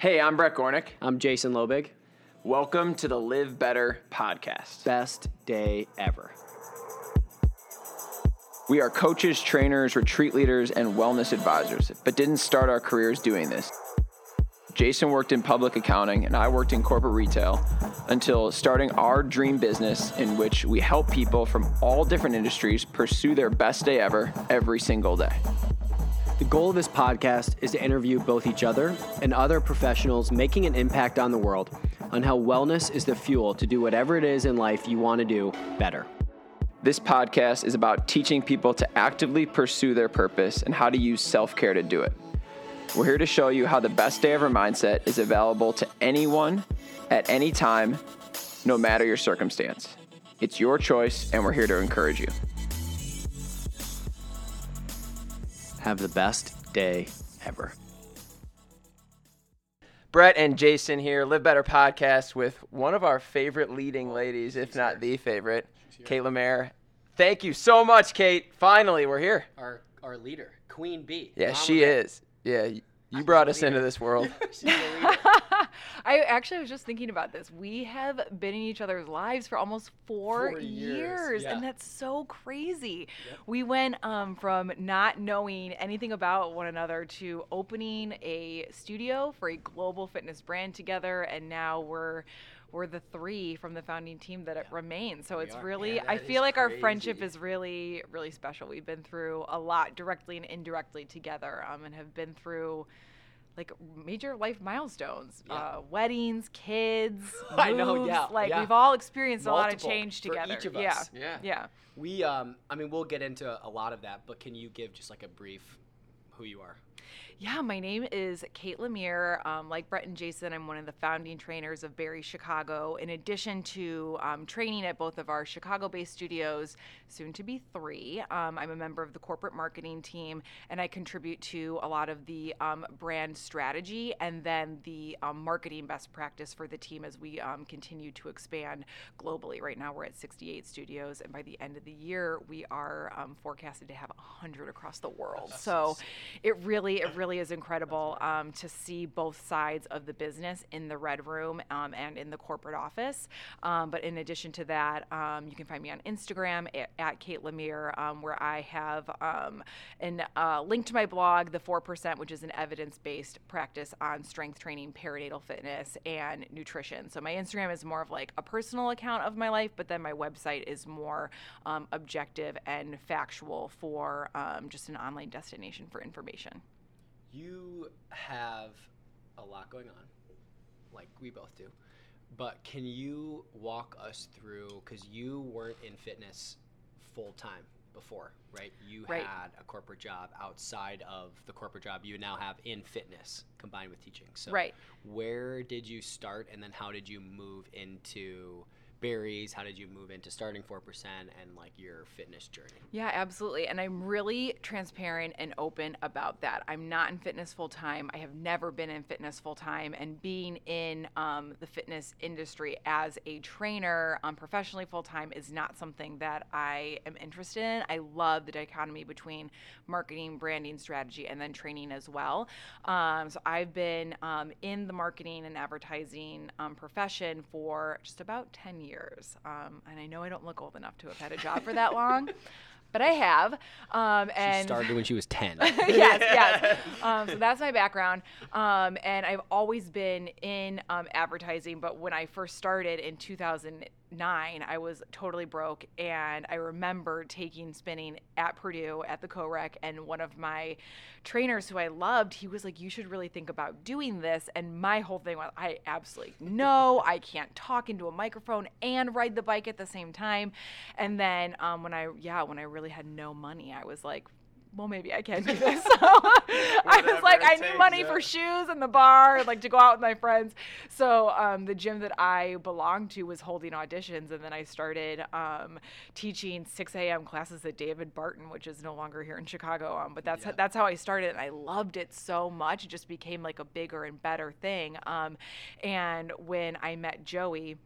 Hey, I'm Brett Gornick. I'm Jason Lobig. Welcome to the Live Better podcast. Best day ever. We are coaches, trainers, retreat leaders, and wellness advisors, but didn't start our careers doing this. Jason worked in public accounting, and I worked in corporate retail until starting our dream business in which we help people from all different industries pursue their best day ever every single day. The goal of this podcast is to interview both each other and other professionals making an impact on the world on how wellness is the fuel to do whatever it is in life you want to do better. This podcast is about teaching people to actively pursue their purpose and how to use self care to do it. We're here to show you how the best day ever mindset is available to anyone at any time, no matter your circumstance. It's your choice, and we're here to encourage you. Have the best day ever. Brett and Jason here, Live Better podcast with one of our favorite leading ladies, if not the favorite, Kate Lemaire. Thank you so much, Kate. Finally, we're here. Our our leader, Queen Bee. Yeah, she is. Yeah, you brought us into this world. I actually was just thinking about this. We have been in each other's lives for almost four, Four years, years, yeah. and that's so crazy. We went um, from not knowing anything about one another to opening a studio for a global fitness brand together, and now we're we're the three from the founding team that it remains. So it's are. really, Yeah, I feel like our friendship is really, really special. We've been through a lot directly and indirectly together, um, and have been through like major life milestones, Yeah. uh, weddings, kids. I know, moves, yeah, Like yeah. we've all experienced a lot of Multiple change for together. each of yeah. Yeah. Yeah. We um I mean we'll get into a lot of that, but can you give just like a brief who you are? Yeah, my name is Kate Lemire. Um, like Brett and Jason, I'm one of the founding trainers of Barry Chicago. In addition to um, training at both of our Chicago based studios, soon to be three, um, I'm a member of the corporate marketing team and I contribute to a lot of the um, brand strategy and then the um, marketing best practice for the team as we um, continue to expand globally. Right now, we're at 68 studios, and by the end of the year, we are um, forecasted to have 100 across the world. So it really, it really is incredible um, to see both sides of the business in the red room um, and in the corporate office. Um, but in addition to that, um, you can find me on Instagram at, at Kate Lemire, um, where I have an uh, link to my blog, The 4%, which is an evidence based practice on strength training, perinatal fitness, and nutrition. So my Instagram is more of like a personal account of my life, but then my website is more objective and factual for just an online destination for information. You have a lot going on, like we both do. But can you walk us through because you weren't in fitness full time before, right? You Right. had a corporate job outside of the corporate job you now have in fitness combined with teaching. So Right. where did you start and then how did you move into Barry's? How did you move into starting 4% and like your fitness journey? Yeah, absolutely. And I'm really transparent and open about that. I'm not in fitness full time. I have never been in fitness full time. And being in um, the fitness industry as a trainer um, professionally full time is not something that I am interested in. I love the dichotomy between marketing, branding, strategy, and then training as well. Um, so I've been um, in the marketing and advertising um, profession for just about 10 years. Um, and I know I don't look old enough to have had a job for that long. But I have, um, She and started when she was 10. yes, yes. Um, so that's my background, um, and I've always been in um, advertising. But when I first started in 2009, I was totally broke, and I remember taking spinning at Purdue at the co-rec, and one of my trainers who I loved, he was like, "You should really think about doing this." And my whole thing was, I absolutely no, I can't talk into a microphone and ride the bike at the same time. And then um, when I yeah, when I really had no money, I was like, well, maybe I can do this. So I was like, I need money yeah. for shoes and the bar, and like to go out with my friends. So um, the gym that I belonged to was holding auditions, and then I started um, teaching 6 a.m. classes at David Barton, which is no longer here in Chicago. Um, but that's Yeah. that's how I started, and I loved it so much. It just became like a bigger and better thing. Um, and when I met Joey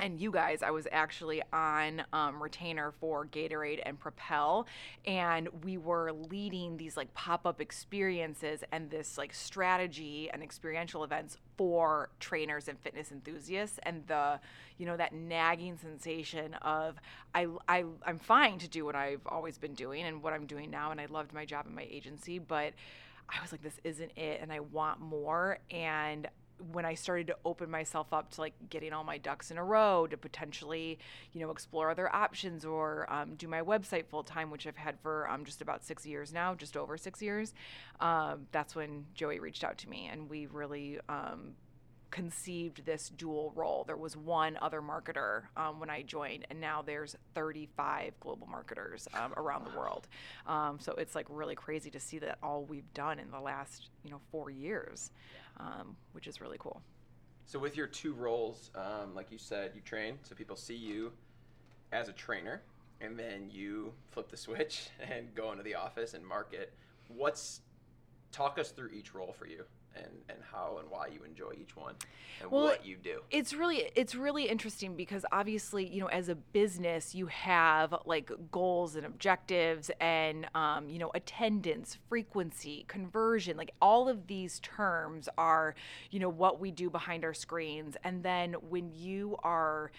and you guys, I was actually on um, retainer for Gatorade and Propel, and we were leading these like pop up experiences and this like strategy and experiential events for trainers and fitness enthusiasts. And the, you know, that nagging sensation of I, I, I'm fine to do what I've always been doing and what I'm doing now, and I loved my job in my agency, but I was like, this isn't it, and I want more. And when I started to open myself up to like getting all my ducks in a row to potentially, you know, explore other options or um, do my website full time, which I've had for um, just about six years now, just over six years, um, that's when Joey reached out to me and we really um, conceived this dual role. There was one other marketer um, when I joined, and now there's 35 global marketers um, around the world. Um, so it's like really crazy to see that all we've done in the last you know four years, um, which is really cool. So with your two roles, um, like you said, you train, so people see you as a trainer, and then you flip the switch and go into the office and market. What's talk us through each role for you and, and how and why you enjoy each one and well, what you do. It's really it's really interesting because obviously you know as a business you have like goals and objectives and um, you know attendance, frequency, conversion, like all of these terms are you know what we do behind our screens, and then when you are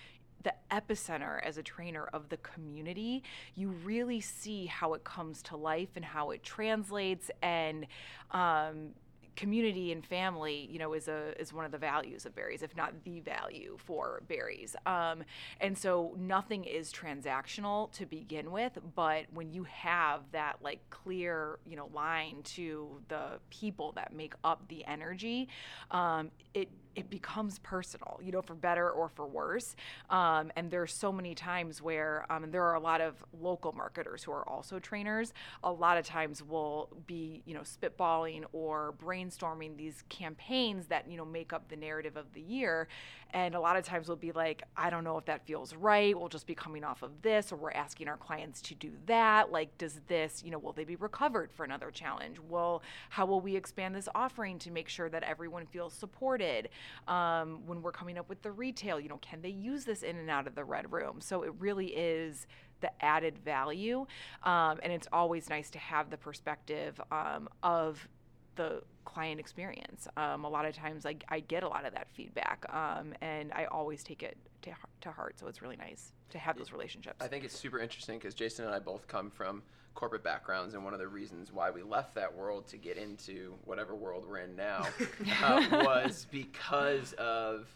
the epicenter as a trainer of the community, you really see how it comes to life and how it translates and um, community and family, you know, is a is one of the values of Barry's, if not the value for Barry's. Um, and so nothing is transactional to begin with, but when you have that like clear, you know, line to the people that make up the energy, um, it it becomes personal, you know, for better or for worse. Um, and there's so many times where, um, there are a lot of local marketers who are also trainers. A lot of times will be, you know, spitballing or brainstorming these campaigns that you know make up the narrative of the year. And a lot of times we'll be like, I don't know if that feels right. We'll just be coming off of this, or we're asking our clients to do that. Like, does this, you know, will they be recovered for another challenge? Will how will we expand this offering to make sure that everyone feels supported? Um, when we're coming up with the retail you know can they use this in and out of the red room? So it really is the added value um, and it's always nice to have the perspective um, of the client experience. Um, a lot of times I, I, get a lot of that feedback um, and i always take it to, to heart. So it's really nice to have those relationships. I think it's super interesting because jason and i both come from corporate backgrounds, and one of the reasons why we left that world to get into whatever world we're in now uh, was because of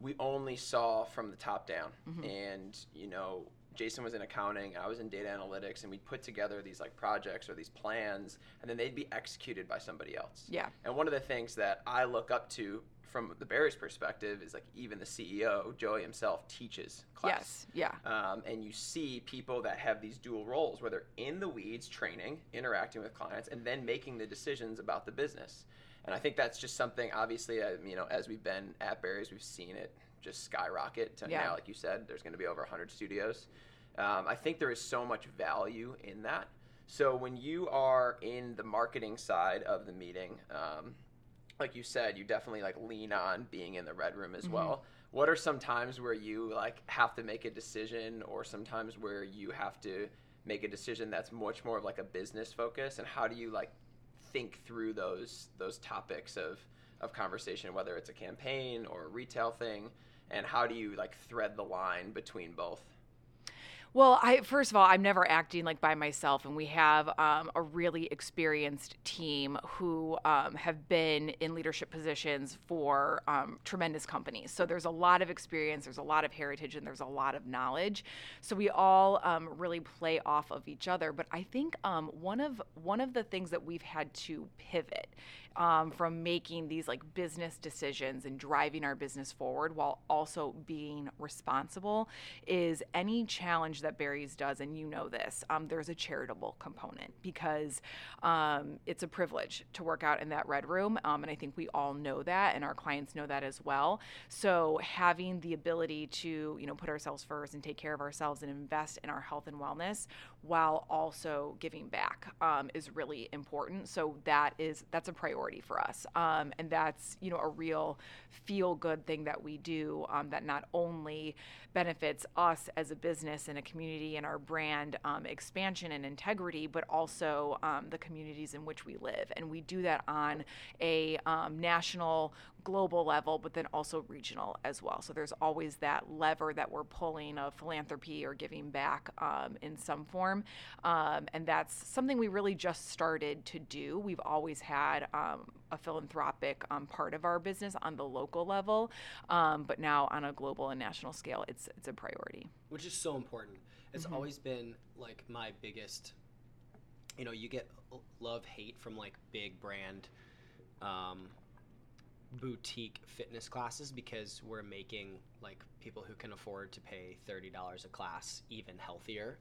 we only saw from the top down, mm-hmm. and you know. Jason was in accounting, I was in data analytics, and we put together these like projects or these plans, and then they'd be executed by somebody else. Yeah. And one of the things that I look up to from the Barry's perspective is like even the CEO Joey himself teaches class. Yes, yeah. Um, and you see people that have these dual roles where they're in the weeds, training, interacting with clients, and then making the decisions about the business. And I think that's just something. Obviously, uh, you know, as we've been at Barry's, we've seen it just skyrocket to yeah. now. Like you said, there's going to be over 100 studios. Um, I think there is so much value in that. So when you are in the marketing side of the meeting, um, like you said, you definitely like lean on being in the red room as mm-hmm. well. What are some times where you like have to make a decision, or sometimes where you have to make a decision that's much more of like a business focus, and how do you like think through those those topics of of conversation, whether it's a campaign or a retail thing, and how do you like thread the line between both? Well, I first of all, I'm never acting like by myself, and we have um, a really experienced team who um, have been in leadership positions for um, tremendous companies. So there's a lot of experience, there's a lot of heritage, and there's a lot of knowledge. So we all um, really play off of each other. But I think um, one of one of the things that we've had to pivot um, from making these like business decisions and driving our business forward while also being responsible is any challenge that Barry's does, and you know this, um, there's a charitable component because um, it's a privilege to work out in that red room. Um, and I think we all know that, and our clients know that as well. So having the ability to, you know, put ourselves first and take care of ourselves and invest in our health and wellness while also giving back um, is really important. So that is that's a priority for us. Um, and that's, you know, a real feel good thing that we do um, that not only benefits us as a business and a community and our brand um, expansion and integrity, but also um, the communities in which we live. And we do that on a um, national, global level, but then also regional as well. So there's always that lever that we're pulling of philanthropy or giving back um, in some form. Um, and that's something we really just started to do. We've always had um, a philanthropic um, part of our business on the local level, um, but now on a global and national scale, it's it's a priority. Which is so important. It's mm-hmm. always been like my biggest. You know, you get love hate from like big brand. Um, boutique fitness classes because we're making like people who can afford to pay $30 a class even healthier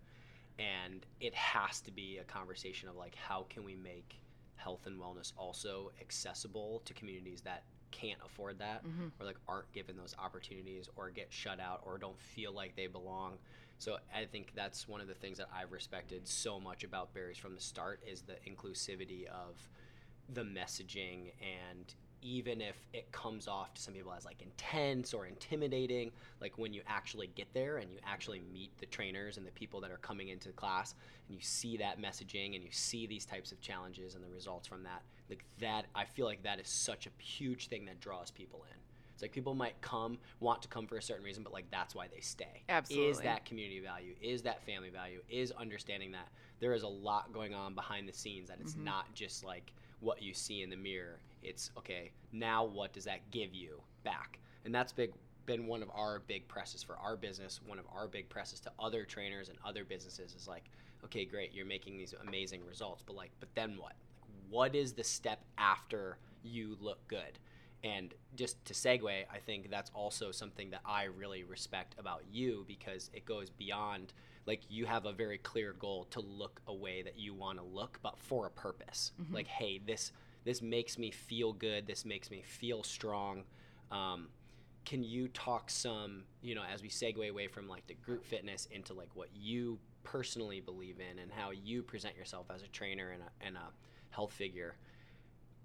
and it has to be a conversation of like how can we make health and wellness also accessible to communities that can't afford that mm-hmm. or like aren't given those opportunities or get shut out or don't feel like they belong so i think that's one of the things that i've respected so much about Barry's from the start is the inclusivity of the messaging and even if it comes off to some people as like intense or intimidating like when you actually get there and you actually meet the trainers and the people that are coming into class and you see that messaging and you see these types of challenges and the results from that like that i feel like that is such a huge thing that draws people in. It's like people might come want to come for a certain reason but like that's why they stay. Absolutely. is that community value? Is that family value? Is understanding that? There is a lot going on behind the scenes that it's mm-hmm. not just like what you see in the mirror. It's okay, now what does that give you back? And that's big been one of our big presses for our business, one of our big presses to other trainers and other businesses is like, okay, great, you're making these amazing results, but like but then what? Like what is the step after you look good? And just to segue, I think that's also something that I really respect about you because it goes beyond like you have a very clear goal to look a way that you want to look, but for a purpose. Mm-hmm. Like, hey, this this makes me feel good. This makes me feel strong. Um, can you talk some, you know, as we segue away from like the group fitness into like what you personally believe in and how you present yourself as a trainer and a, and a health figure?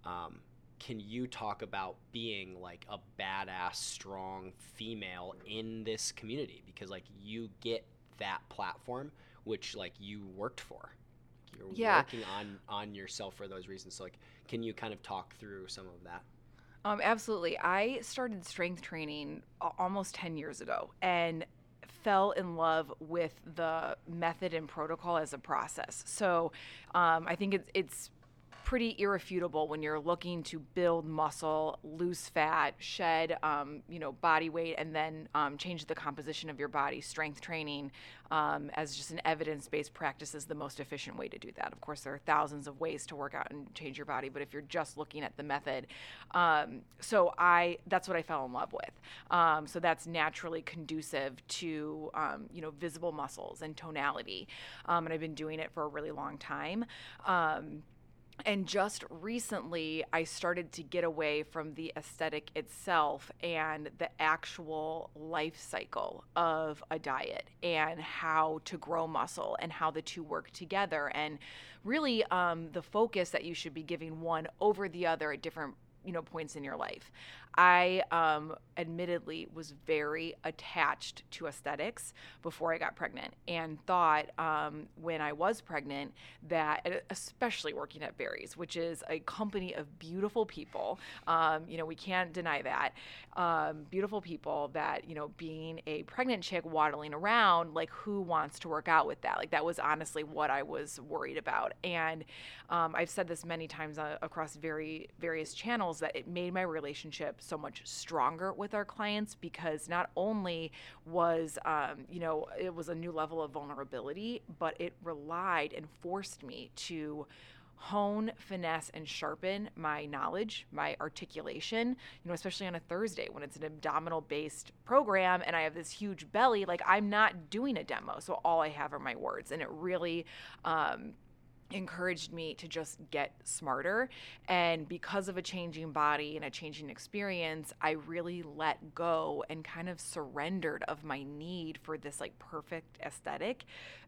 Um, can you talk about being like a badass, strong female in this community? Because like you get that platform which like you worked for you're yeah. working on on yourself for those reasons so like can you kind of talk through some of that? Um, absolutely. I started strength training almost 10 years ago and fell in love with the method and protocol as a process. So um, i think it's, it's pretty irrefutable when you're looking to build muscle, lose fat, shed, um, you know, body weight, and then um, change the composition of your body. Strength training um, as just an evidence-based practice is the most efficient way to do that. Of course, there are thousands of ways to work out and change your body, but if you're just looking at the method, um, so I that's what I fell in love with. Um, so that's naturally conducive to um, you know visible muscles and tonality, and I've been doing it for a really long time. And just recently, I started to get away from the aesthetic itself and the actual life cycle of a diet and how to grow muscle and how the two work together. And really, um, the focus that you should be giving one over the other at different you know points in your life I um, admittedly was very attached to aesthetics before I got pregnant and thought um, when I was pregnant that, especially working at Barry's, which is a company of beautiful people, um, you know, we can't deny that, um, beautiful people that, you know, being a pregnant chick waddling around, like who wants to work out with that? Like that was honestly what I was worried about. And um, I've said this many times uh, across very various channels that it made my relationship so much stronger with our clients because not only was, um, you know, it was a new level of vulnerability, but it relied and forced me to hone, finesse, and sharpen my knowledge, my articulation, you know, especially on a Thursday when it's an abdominal based program and I have this huge belly. Like, I'm not doing a demo. So all I have are my words. And it really, um, encouraged me to just get smarter. And because of a changing body and a changing experience, I really let go and kind of surrendered of my need for this like perfect aesthetic.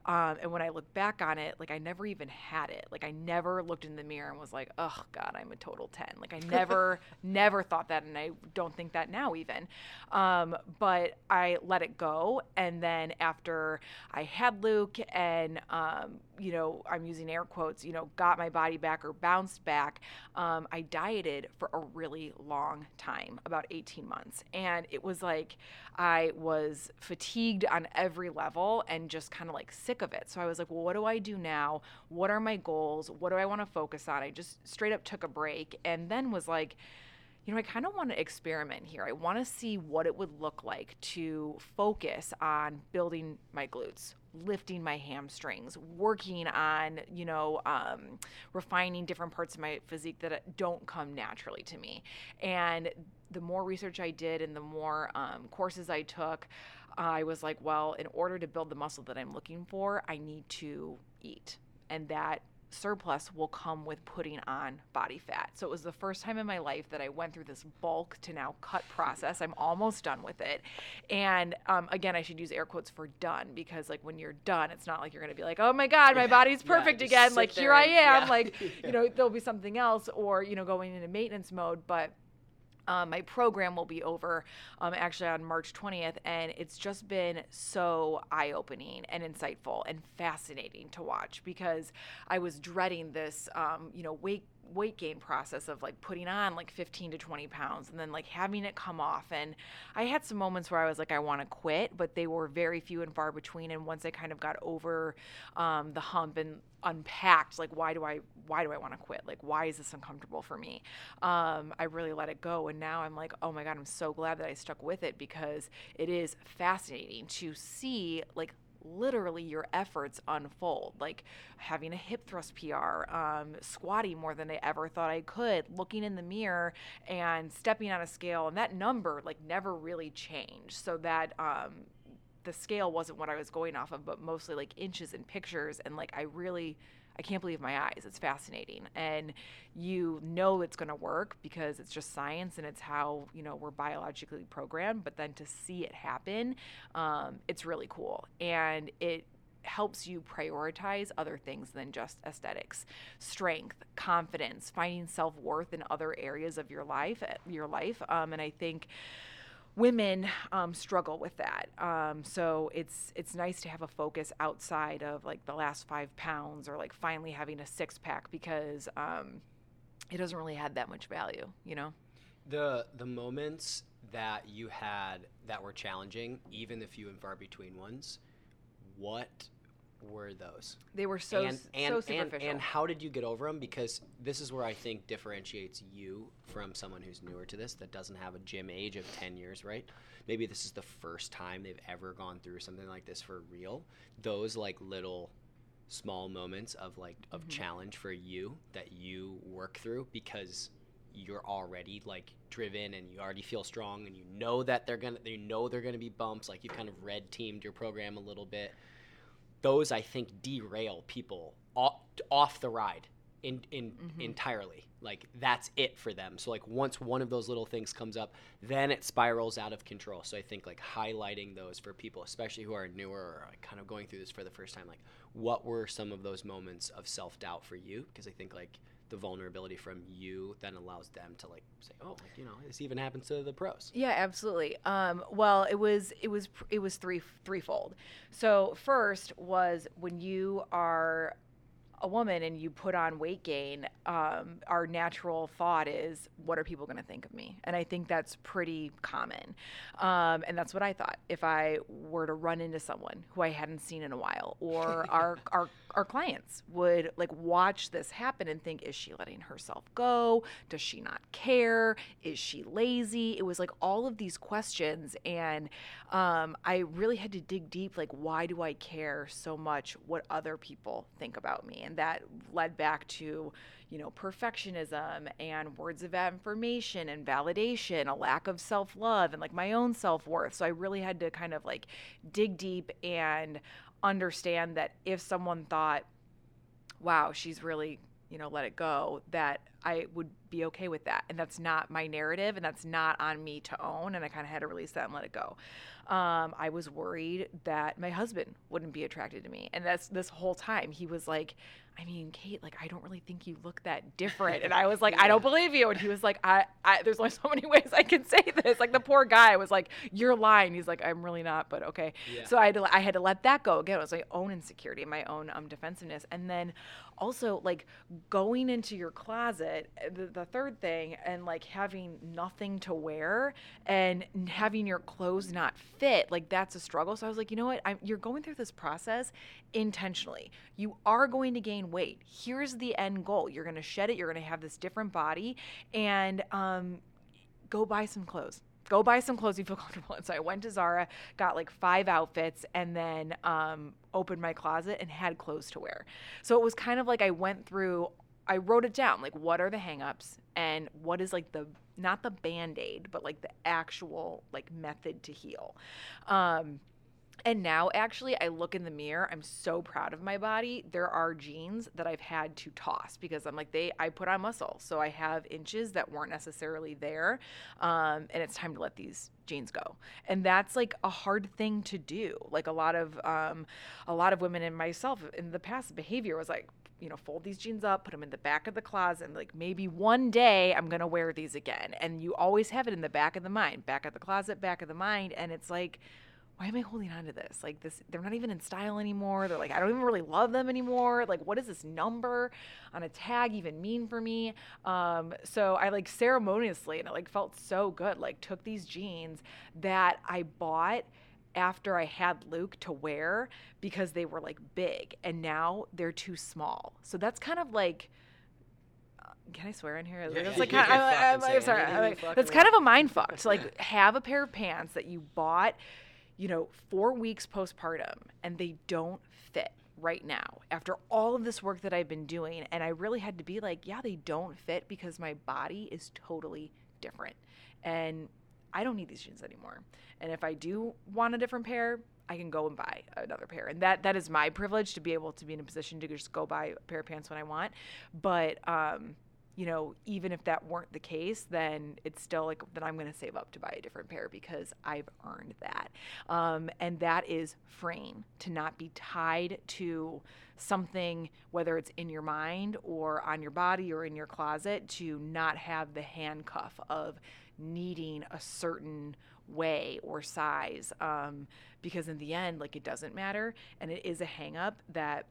Um, and when I look back on it, like I never even had it. Like I never looked in the mirror and was like, oh God, I'm a total 10. Like I never, never thought that. And I don't think that now even. Um, but I let it go. And then after I had Luke and, um, you know, I'm using air quotes, you know, got my body back or bounced back, um, I dieted for a really long time, about 18 months. And it was like I was fatigued on every level and just kind of like sick of it. So I was like, well, what do I do now? What are my goals? What do I want to focus on? I just straight up took a break and then was like, you know, I kind of want to experiment here. I want to see what it would look like to focus on building my glutes, lifting my hamstrings, working on, you know, um, refining different parts of my physique that don't come naturally to me. And the more research I did and the more um, courses I took, I was like, well, in order to build the muscle that I'm looking for, I need to eat. And that surplus will come with putting on body fat. So it was the first time in my life that I went through this bulk to now cut process. I'm almost done with it. And um, again, I should use air quotes for done because, like, when you're done, it's not like you're going to be like, oh my God, my body's perfect yeah, again. Like, here I am. Yeah. Like, you know, there'll be something else or, you know, going into maintenance mode. But um, my program will be over um, actually on March 20th, and it's just been so eye opening and insightful and fascinating to watch because I was dreading this, um, you know, weight weight gain process of like putting on like 15 to 20 pounds and then like having it come off. And i had some moments where i was like i want to quit but they were very few and far between. And once i kind of got over um, the hump and unpacked like why do i why do i want to quit? Like why is this uncomfortable for me? Um, i really let it go. And now i'm like oh my god i'm so glad that i stuck with it because it is fascinating to see like literally your efforts unfold like having a hip thrust pr um, squatting more than i ever thought i could looking in the mirror and stepping on a scale and that number like never really changed. So that um, the scale wasn't what i was going off of but mostly like inches and pictures and like i really I can't believe my eyes. It's fascinating. And you know it's going to work because it's just science and it's how, you know, we're biologically programmed. But then to see it happen, um, it's really cool. And it, helps you prioritize other things than just aesthetics strength confidence finding self-worth in other areas of your life your life um, and i think women um, struggle with that. Um, so it's it's nice to have a focus outside of like the last five pounds or like finally having a six pack because um, it doesn't really have that much value, you know. The the moments that you had that were challenging, even the few and far between ones, what were those? They were so and, and, so superficial. And, and how did you get over them? Because this is where I think differentiates you from someone who's newer to this that doesn't have a gym age of 10 years, right? Maybe this is the first time they've ever gone through something like this for real. Those like little small moments of like of mm-hmm. challenge for you that you work through because you're already like driven and you already feel strong and you know that they're gonna they know they're gonna be bumps like you've kind of red teamed your program a little bit those I think derail people off, off the ride in, in mm-hmm. entirely. Like that's it for them. So like once one of those little things comes up, then it spirals out of control. So I think like highlighting those for people, especially who are newer or like kind of going through this for the first time, like what were some of those moments of self doubt for you? Because I think like the vulnerability from you then allows them to like say oh like, you know this even happens to the pros. Yeah absolutely. Um, well it was it was it was three threefold. So first was when you are a woman and you put on weight gain, um, our natural thought is, what are people going to think of me? And I think that's pretty common. Um, and that's what I thought if I were to run into someone who I hadn't seen in a while, or our, our, our clients would like watch this happen and think, is she letting herself go? Does she not care? Is she lazy? It was like all of these questions. And um, I really had to dig deep like, why do I care so much what other people think about me? And that led back to you know perfectionism and words of affirmation and validation a lack of self-love and like my own self-worth. So i really had to kind of like dig deep and understand that if someone thought wow, she's really, you know, let it go, that I would be okay with that. And that's not my narrative and that's not on me to own. And I kind of had to release that and let it go. Um, I was worried that my husband wouldn't be attracted to me. And that's this whole time he was like, I mean, Kate, like, I don't really think you look that different. And I was like, I don't believe you. And he was like, I, I, there's only so many ways I can say this. Like the poor guy was like, you're lying. He's like, I'm really not, but okay. Yeah. So I had, to, I had to let that go. Again, it was my own insecurity, my own um, defensiveness. And then also like going into your closet, uh, the, the third thing, and like having nothing to wear and having your clothes not fit, like that's a struggle. So I was like, you know what? I'm, you're going through this process intentionally. You are going to gain weight. Here's the end goal. You're going to shed it. You're going to have this different body, and um, go buy some clothes. Go buy some clothes you feel comfortable in. So I went to Zara, got like five outfits, and then um, opened my closet and had clothes to wear. So it was kind of like I went through. I wrote it down, like what are the hangups and what is like the not the band aid, but like the actual like method to heal. Um, and now, actually, I look in the mirror. I'm so proud of my body. There are jeans that I've had to toss because I'm like, they, I put on muscle. So I have inches that weren't necessarily there. Um, and it's time to let these jeans go. And that's like a hard thing to do. Like a lot of, um, a lot of women and myself in the past, behavior was like, you know, fold these jeans up, put them in the back of the closet, and like maybe one day I'm gonna wear these again. And you always have it in the back of the mind, back of the closet, back of the mind. And it's like, why am I holding on to this? Like this, they're not even in style anymore. They're like, I don't even really love them anymore. Like, what does this number on a tag even mean for me? Um, so I like ceremoniously, and it like felt so good. Like took these jeans that I bought after I had Luke to wear because they were like big, and now they're too small. So that's kind of like uh, can I swear in here? Yeah, like kind I'm, I'm sorry. anything I'm like, that's kind of a mind fuck to like have a pair of pants that you bought, you know, four weeks postpartum and they don't fit right now after all of this work that I've been doing. And I really had to be like, yeah, they don't fit because my body is totally different. And I don't need these jeans anymore. And if I do want a different pair, I can go and buy another pair. And that that is my privilege to be able to be in a position to just go buy a pair of pants when I want. But um, you know, even if that weren't the case, then it's still like then I'm going to save up to buy a different pair because I've earned that. Um, and that is freeing to not be tied to something, whether it's in your mind or on your body or in your closet, to not have the handcuff of needing a certain way or size. Um, because in the end, like it doesn't matter. And it is a hang up that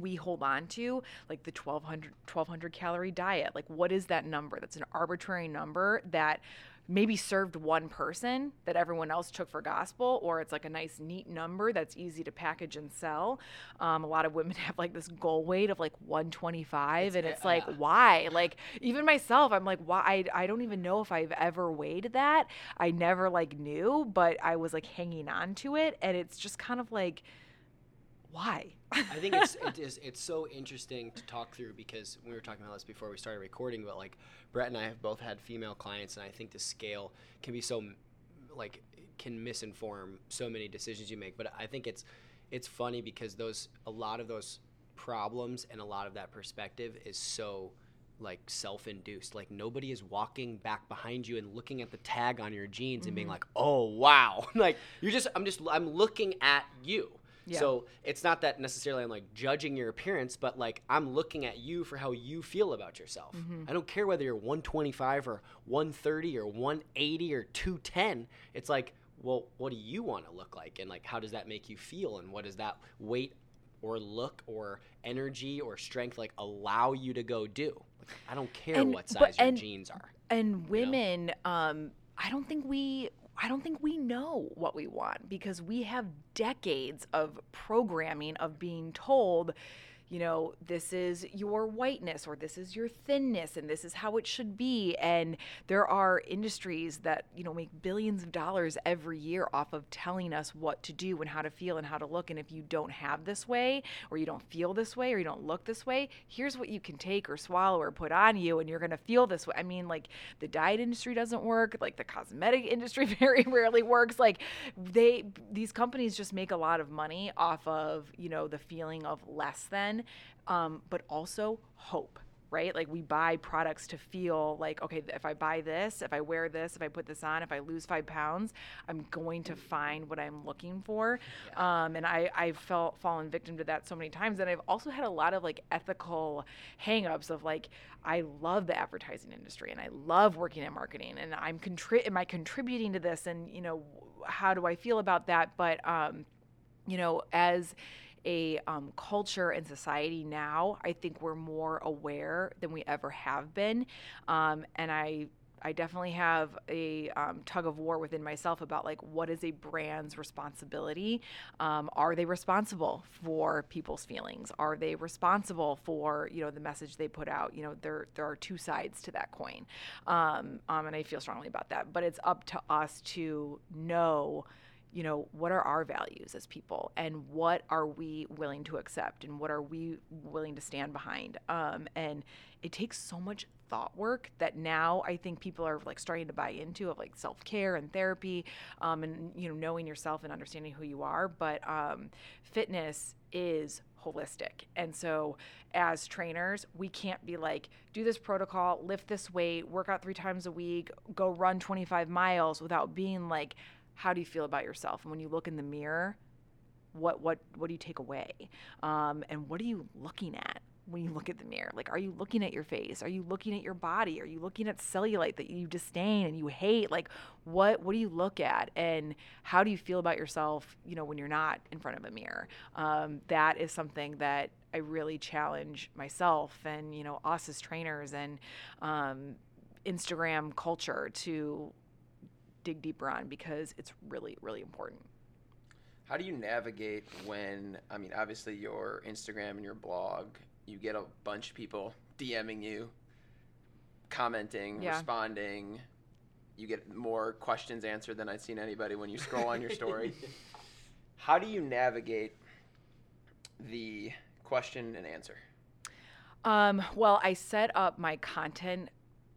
we hold on to like the 1200 1200 calorie diet like what is that number that's an arbitrary number that maybe served one person that everyone else took for gospel or it's like a nice neat number that's easy to package and sell. Um, a lot of women have like this goal weight of like 125 It's- and it's uh, like why? Like even myself i'm like why? I, I don't even know if i've ever weighed that. I never like knew but i was like hanging on to it and it's just kind of like why? I think it's it is it's so interesting to talk through because we were talking about this before we started recording, but like Brett and I have both had female clients, and I think the scale can be so like can misinform so many decisions you make. But I think it's it's funny because those a lot of those problems and a lot of that perspective is so like self-induced. Like nobody is walking back behind you and looking at the tag on your jeans and being mm-hmm. like oh wow. Like you're just i'm just i'm looking at you Yeah. so it's not that necessarily I'm like judging your appearance, but like I'm looking at you for how you feel about yourself. I don't care whether you're 125 or 130 or 180 or 210. It's like, well, what do you want to look like? And like, how does that make you feel? And what does that weight or look or energy or strength like allow you to go do? Like, I don't care And- what but- size your and- jeans are. and women um i don't think we i don't think we know what we want because we have decades of programming of being told you know this is your whiteness or this is your thinness and this is how it should be. And there are industries that you know make billions of dollars every year off of telling us what to do and how to feel and how to look. And if you don't have this way or you don't feel this way or you don't look this way here's what you can take or swallow or put on you and you're going to feel this way. I mean like the diet industry doesn't work like the cosmetic industry very rarely works. Like they these companies just make a lot of money off of you know the feeling of less than um, but also hope right? Like we buy products to feel like, okay, if I buy this, if I wear this, if I put this on, if I lose five pounds, I'm going to find what I'm looking for. Yeah. Um, and I, I've felt fallen victim to that so many times. And I've also had a lot of like ethical hangups of like, I love the advertising industry and I love working in marketing and I'm contri- am I contributing to this? And, you know, how do I feel about that? But, um, you know, as a um, culture and society now, I think we're more aware than we ever have been. Um, and I I definitely have a um, tug of war within myself about like what is a brand's responsibility. Um, are they responsible for people's feelings? Are they responsible for you know the message they put out? You know there there are two sides to that coin, um, um and I feel strongly about that. But it's up to us to know you know, what are our values as people and what are we willing to accept and what are we willing to stand behind? Um, and it takes so much thought work that now I think people are like starting to buy into of like self care and therapy um, and, you know, knowing yourself and understanding who you are. But um, fitness is holistic. And so, as trainers, we can't be like, do this protocol, lift this weight, work out three times a week, go run 25 miles without being like, how do you feel about yourself? And when you look in the mirror, what what what do you take away? Um, and what are you looking at when you look at the mirror? Like, are you looking at your face? Are you looking at your body? Are you looking at cellulite that you disdain and you hate? Like, what what do you look at? And how do you feel about yourself? You know, when you're not in front of a mirror. Um, that is something that I really challenge myself and you know us as trainers and um, Instagram culture to dig deeper on because it's really, really important. How do you navigate when, I mean, obviously your Instagram and your blog, you get a bunch of people DMing you, commenting, yeah. responding. You get more questions answered than I've seen anybody when you scroll on your story. How do you navigate the question and answer? Um, well, I set up my content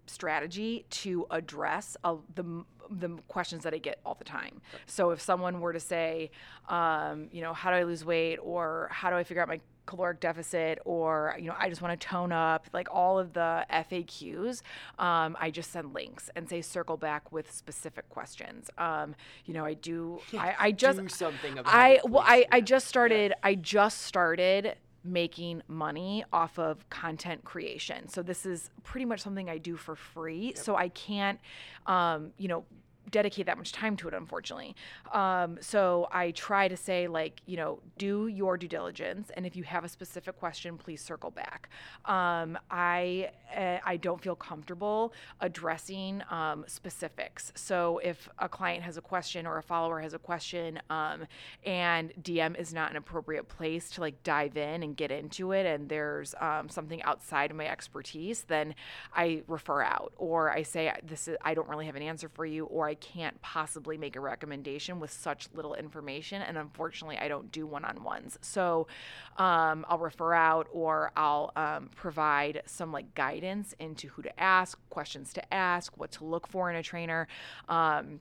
strategy to address uh, the the questions that I get all the time. So if someone were to say, um, you know, how do I lose weight, or how do I figure out my caloric deficit or you know i just want to tone up like all of the faqs um, i just send links and say circle back with specific questions um, you know i do i, I just do something about i well I, I just started yeah. i just started making money off of content creation. So this is pretty much something I do for free. Yep. So I can't, um, you know, dedicate that much time to it, unfortunately. Um, so I try to say, like, you know, do your due diligence, and if you have a specific question, please circle back. Um, I uh, I don't feel comfortable addressing um, specifics. So if a client has a question or a follower has a question, um, and DM is not an appropriate place to like dive in and get into it, and there's um, something outside of my expertise, then I refer out, or I say this is I don't really have an answer for you, or I can't possibly make a recommendation with such little information. And unfortunately, I don't do one on ones. So um, I'll refer out or I'll um, provide some like guidance into who to ask, questions to ask, what to look for in a trainer. Um,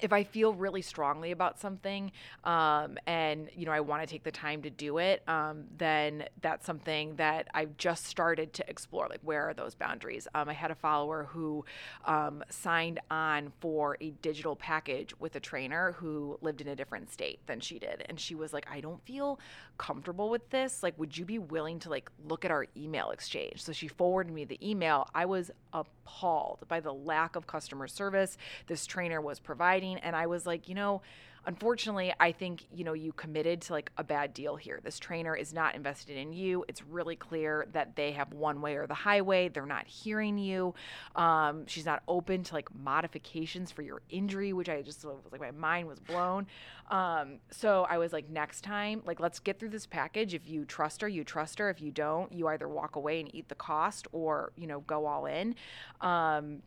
if I feel really strongly about something um, and you know I want to take the time to do it, um, then that's something that I've just started to explore. Like, where are those boundaries? Um, I had a follower who um, signed on for a digital package with a trainer who lived in a different state than she did, and she was like, "I don't feel comfortable with this. Like, would you be willing to like look at our email exchange?" So she forwarded me the email. I was appalled by the lack of customer service this trainer was providing. And I was like, you know, unfortunately, I think, you know, you committed to like a bad deal here. This trainer is not invested in you. It's really clear that they have one way or the highway. They're not hearing you. Um, she's not open to like modifications for your injury, which I just was like, my mind was blown. Um, so I was like, next time, like, let's get through this package. If you trust her, you trust her. If you don't, you either walk away and eat the cost or, you know, go all in. Um,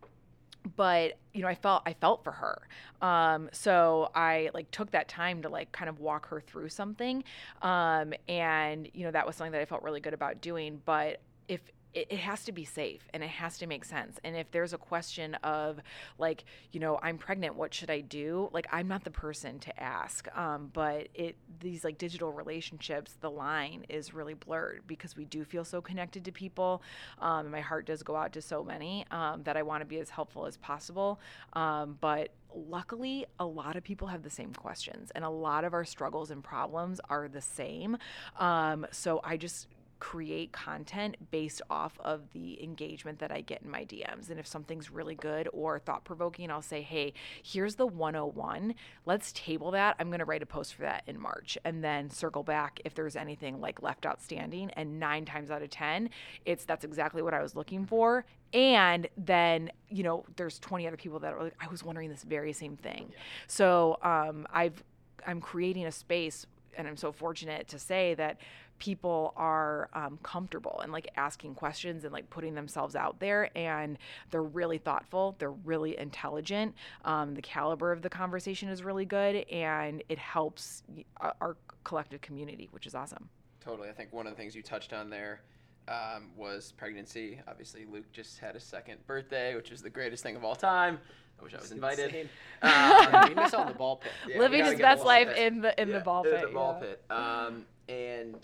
but you know i felt i felt for her. Um, so i like took that time to like kind of walk her through something. Um, and you know that was something that i felt really good about doing. But if it, it has to be safe and it has to make sense. And if there's a question of like, you know, I'm pregnant, what should I do? Like, I'm not the person to ask. Um, but it these like digital relationships, the line is really blurred because we do feel so connected to people. Um, my heart does go out to so many um, that I want to be as helpful as possible. Um, but luckily, a lot of people have the same questions, and a lot of our struggles and problems are the same. Um, so I just create content based off of the engagement that I get in my DMs. And if something's really good or thought provoking, I'll say, hey, here's the 101. Let's table that. I'm going to write a post for that in March and then circle back if there's anything like left outstanding. And nine times out of 10, it's that's exactly what I was looking for. And then, you know, there's 20 other people that are like, I was wondering this very same thing. Yeah. So um, I've, I'm creating a space and I'm so fortunate to say that people are um, comfortable and like asking questions and like putting themselves out there and they're really thoughtful they're really intelligent um, the caliber of the conversation is really good and it helps our collective community which is awesome totally i think one of the things you touched on there um, was pregnancy obviously luke just had a second birthday which is the greatest thing of all time I wish I was invited. Um, we miss on the ball pit. Yeah, Living his best life pit. in the in yeah, the ball pit. The ball yeah. pit. Um, and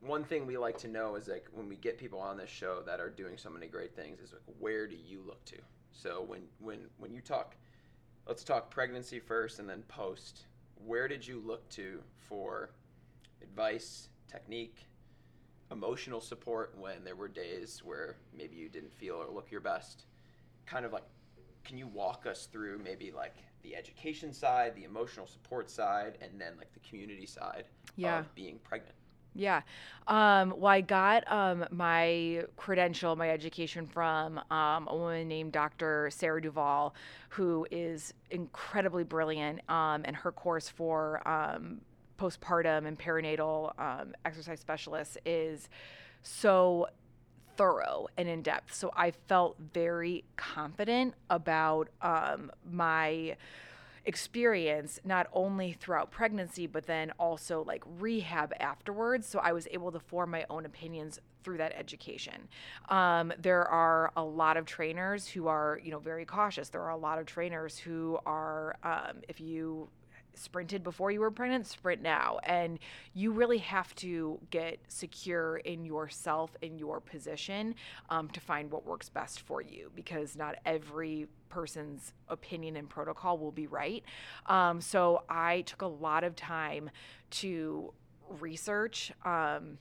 one thing we like to know is like when we get people on this show that are doing so many great things is like where do you look to? So when when when you talk, let's talk pregnancy first and then post. Where did you look to for advice, technique, emotional support when there were days where maybe you didn't feel or look your best? Kind of like, can you walk us through maybe like the education side, the emotional support side, and then like the community side yeah. of being pregnant? Yeah. Um, well, I got um, my credential, my education from um, a woman named Dr. Sarah Duvall, who is incredibly brilliant. Um, and her course for um, postpartum and perinatal um, exercise specialists is so thorough and in depth. So I felt very confident about my experience not only throughout pregnancy but then also like rehab afterwards. So i was able to form my own opinions through that education. Um, there are a lot of trainers who are you know very cautious. There are a lot of trainers who are um, if you sprinted before you were pregnant, sprint now. And you really have to get secure in yourself, in your position, um, to find what works best for you because not every person's opinion and protocol will be right. Um, so I took a lot of time to research um,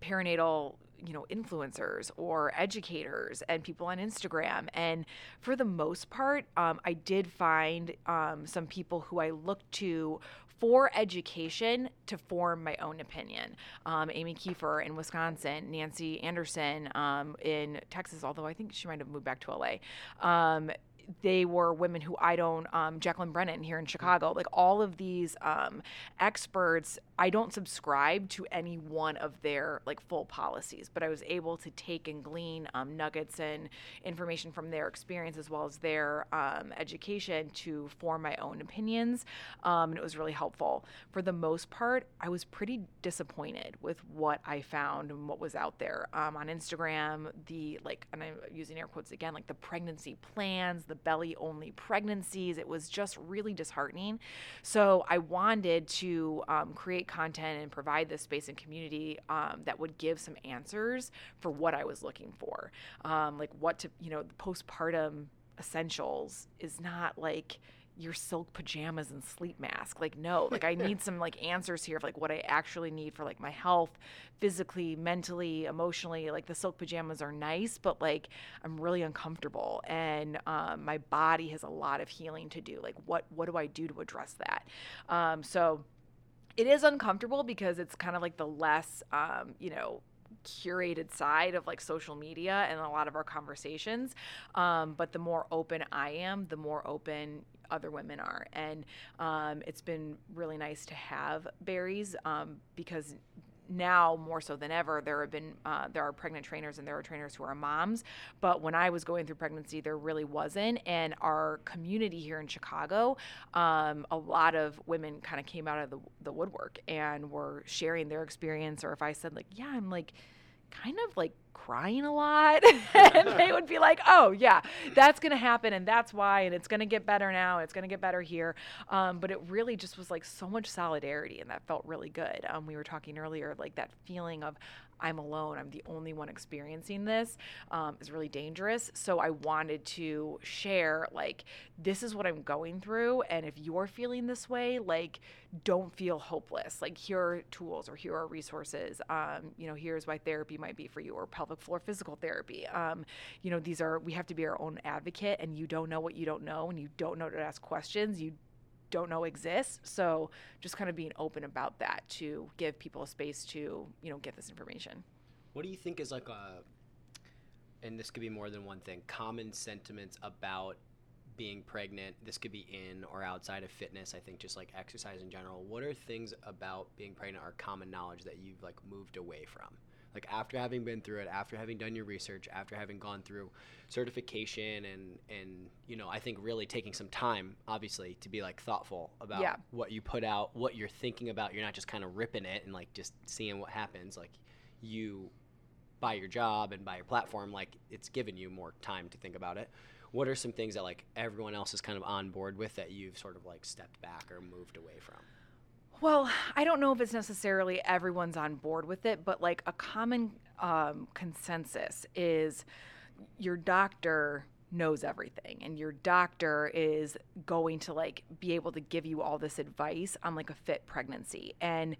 perinatal you know influencers or educators and people on instagram and for the most part um, i did find um, some people who i looked to for education to form my own opinion. Um, Amy Kiefer in Wisconsin, Nancy Anderson um, in Texas, although I think she might have moved back to LA. Um, they were women who I don't, um, Jacqueline Brennan here in Chicago, like all of these um, experts, I don't subscribe to any one of their like full policies, but I was able to take and glean um, nuggets and information from their experience as well as their um, education to form my own opinions. Um, and it was really helpful. For the most part, I was pretty disappointed with what I found and what was out there um, on Instagram. The like, and I'm using air quotes again, like the pregnancy plans, the belly only pregnancies. It was just really disheartening. So I wanted to um, create content and provide this space and community um, that would give some answers for what I was looking for. Um, like what to, you know, the postpartum essentials is not like, your silk pajamas and sleep mask. Like, no, like I need some like answers here of like what I actually need for like my health, physically, mentally, emotionally. Like the silk pajamas are nice, but like I'm really uncomfortable, and um, my body has a lot of healing to do. Like, what what do I do to address that? Um, so it is uncomfortable because it's kind of like the less, um, you know, curated side of like social media and a lot of our conversations. Um, but the more open I am, the more open other women are. And um, it's been really nice to have Barry's um, because now more so than ever there have been uh, there are pregnant trainers and there are trainers who are moms. But when i was going through pregnancy there really wasn't. And our community here in chicago um, a lot of women kind of came out of the, the woodwork and were sharing their experience. Or if i said like yeah i'm like kind of like crying a lot. And they would be like oh yeah that's going to happen and that's why and it's going to get better now it's going to get better here. Um, but it really just was like so much solidarity and that felt really good. Um, we were talking earlier like that feeling of I'm alone, I'm the only one experiencing this, um, is really dangerous. So I wanted to share, like, this is what I'm going through. And if you're feeling this way, like, don't feel hopeless. Like, here are tools or here are resources. Um, you know, here's why therapy might be for you or pelvic floor physical therapy. Um, you know, these are, we have to be our own advocate, and you don't know what you don't know, and you don't know to ask questions. You don't know exists. So just kind of being open about that to give people a space to, you know, get this information. What do you think is like a, and this could be more than one thing, common sentiments about being pregnant? This could be in or outside of fitness. I think just like exercise in general. What are things about being pregnant are common knowledge that you've like moved away from? Like after having been through it after having done your research after having gone through certification and and you know i think really taking some time obviously to be like thoughtful about Yeah. what you put out what you're thinking about. You're not just kind of ripping it and like just seeing what happens. Like you by your job and by your platform like it's given you more time to think about it. What are some things that like everyone else is kind of on board with that you've sort of like stepped back or moved away from Well, I don't know if it's necessarily everyone's on board with it, but like a common um, consensus is your doctor knows everything and your doctor is going to like be able to give you all this advice on like a fit pregnancy. And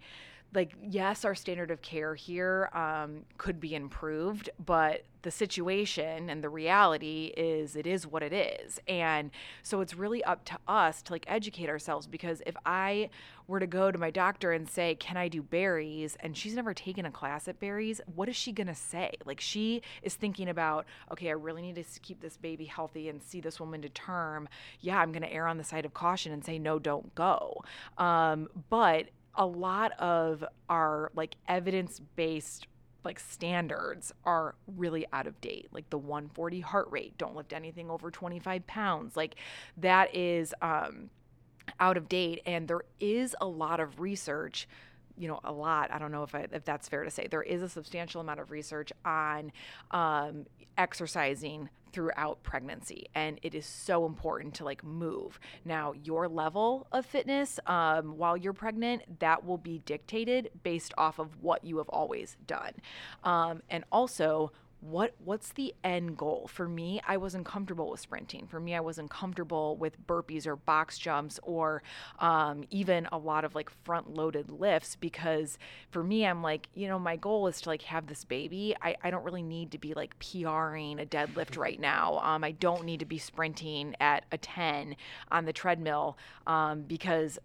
like yes our standard of care here um, could be improved but the situation and the reality is it is what it is. And so it's really up to us to like educate ourselves because if i were to go to my doctor and say can i do Barry's? and she's never taken a class at Barry's what is she going to say? Like she is thinking about okay i really need to keep this baby healthy and see this woman to term. Yeah i'm going to err on the side of caution and say no don't go. Um, but a lot of our like evidence based like standards are really out of date. Like the 140 heart rate don't lift anything over 25 pounds. Like that is um out of date and there is a lot of research you know a lot. I don't know if, I, if that's fair to say. There is a substantial amount of research on um, exercising throughout pregnancy and it is so important to like move. Now your level of fitness um, while you're pregnant that will be dictated based off of what you have always done. Um, and also what what's the end goal? For me i wasn't comfortable with sprinting. For me i wasn't comfortable with burpees or box jumps or um, even a lot of like front loaded lifts because for me i'm like you know my goal is to like have this baby. I, I don't really need to be like pring a deadlift right now. Um, i don't need to be sprinting at a 10 on the treadmill um, because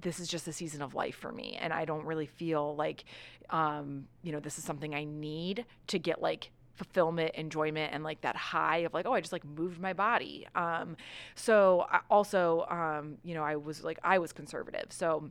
this is just a season of life for me and i don't really feel like um, you know this is something i need to get like fulfillment enjoyment and like that high of like oh i just like moved my body. Um, so I also um, you know i was like i was conservative. So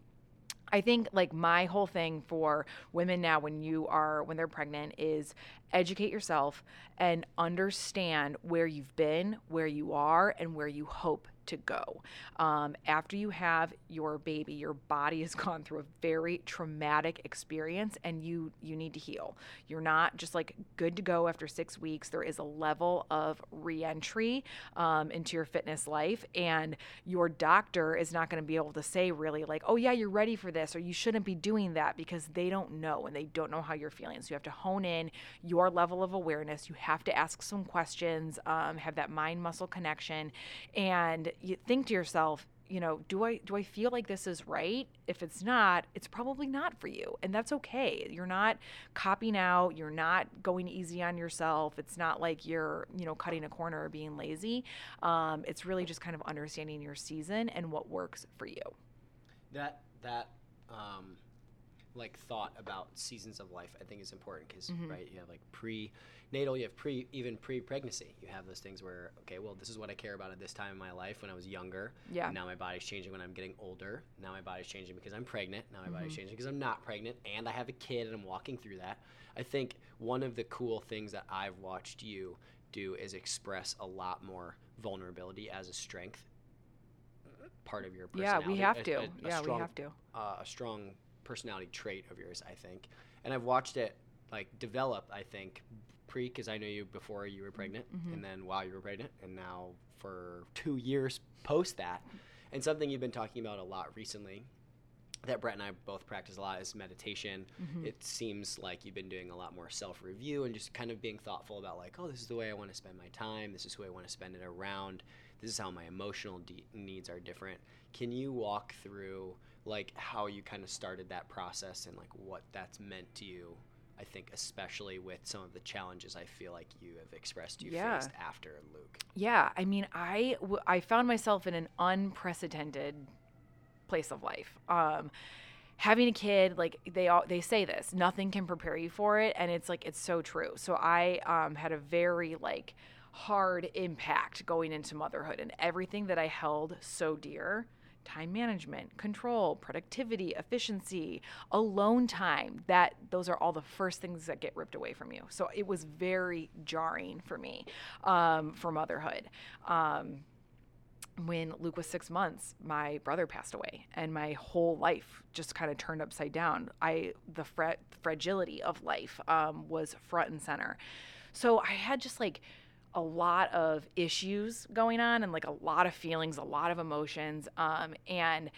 I think like my whole thing for women now when you are when they're pregnant is educate yourself and understand where you've been, where you are, and where you hope to go. Um, after you have your baby, your body has gone through a very traumatic experience, and you you need to heal. You're not just like good to go after six weeks. There is a level of reentry um, into your fitness life, and your doctor is not going to be able to say really like, oh yeah, you're ready for this, or you shouldn't be doing that because they don't know and they don't know how you're feeling. So you have to hone in your level of awareness. You have to ask some questions, um, have that mind muscle connection, and you think to yourself, you know, do I do I feel like this is right? If it's not, it's probably not for you, and that's okay. You're not copying out. You're not going easy on yourself. It's not like you're you know cutting a corner or being lazy. Um, it's really just kind of understanding your season and what works for you. that that um, like thought about seasons of life i think is important because Mm-hmm. right you have like pre-natal you have pre even pre-pregnancy you have those things where okay well this is what i care about at this time in my life when i was younger Yeah. now my body's changing when i'm getting older now my body's changing because i'm pregnant now my body's Mm-hmm. changing because i'm not pregnant and i have a kid and i'm walking through that i think one of the cool things that i've watched you do is express a lot more vulnerability as a strength part of your Yeah, we have a- to. a- a yeah, strong we have to. uh, a strong personality trait of yours, I think. And I've watched it like develop. I think pre because I know you before you were pregnant, Mhm. and then while you were pregnant, and now for two years post that. And something you've been talking about a lot recently that Brett and I both practice a lot is meditation. Mhm. It seems like you've been doing a lot more self review and just kind of being thoughtful about, like, oh, this is the way I want to spend my time. This is who I want to spend it around. This is how my emotional de- needs are different. Can you walk through, like, how you kind of started that process and, like, what that's meant to you? I think, especially with some of the challenges I feel like you have expressed you Yeah. faced after Luke. Yeah, I mean, I w- I found myself in an unprecedented place of life. Um, having a kid, like they all they say this, nothing can prepare you for it, and it's like it's so true. So I um, had a very like hard impact going into motherhood, and everything that I held so dear. Time management, control, productivity, efficiency, alone time, that those are all the first things that get ripped away from you. So it was very jarring for me um, for motherhood. Um, when Luke was six months, my brother passed away, and my whole life just kind of turned upside down. I the fra- fragility of life um, was front and center. So I had just like a lot of issues going on, and like a lot of feelings, a lot of emotions, um, and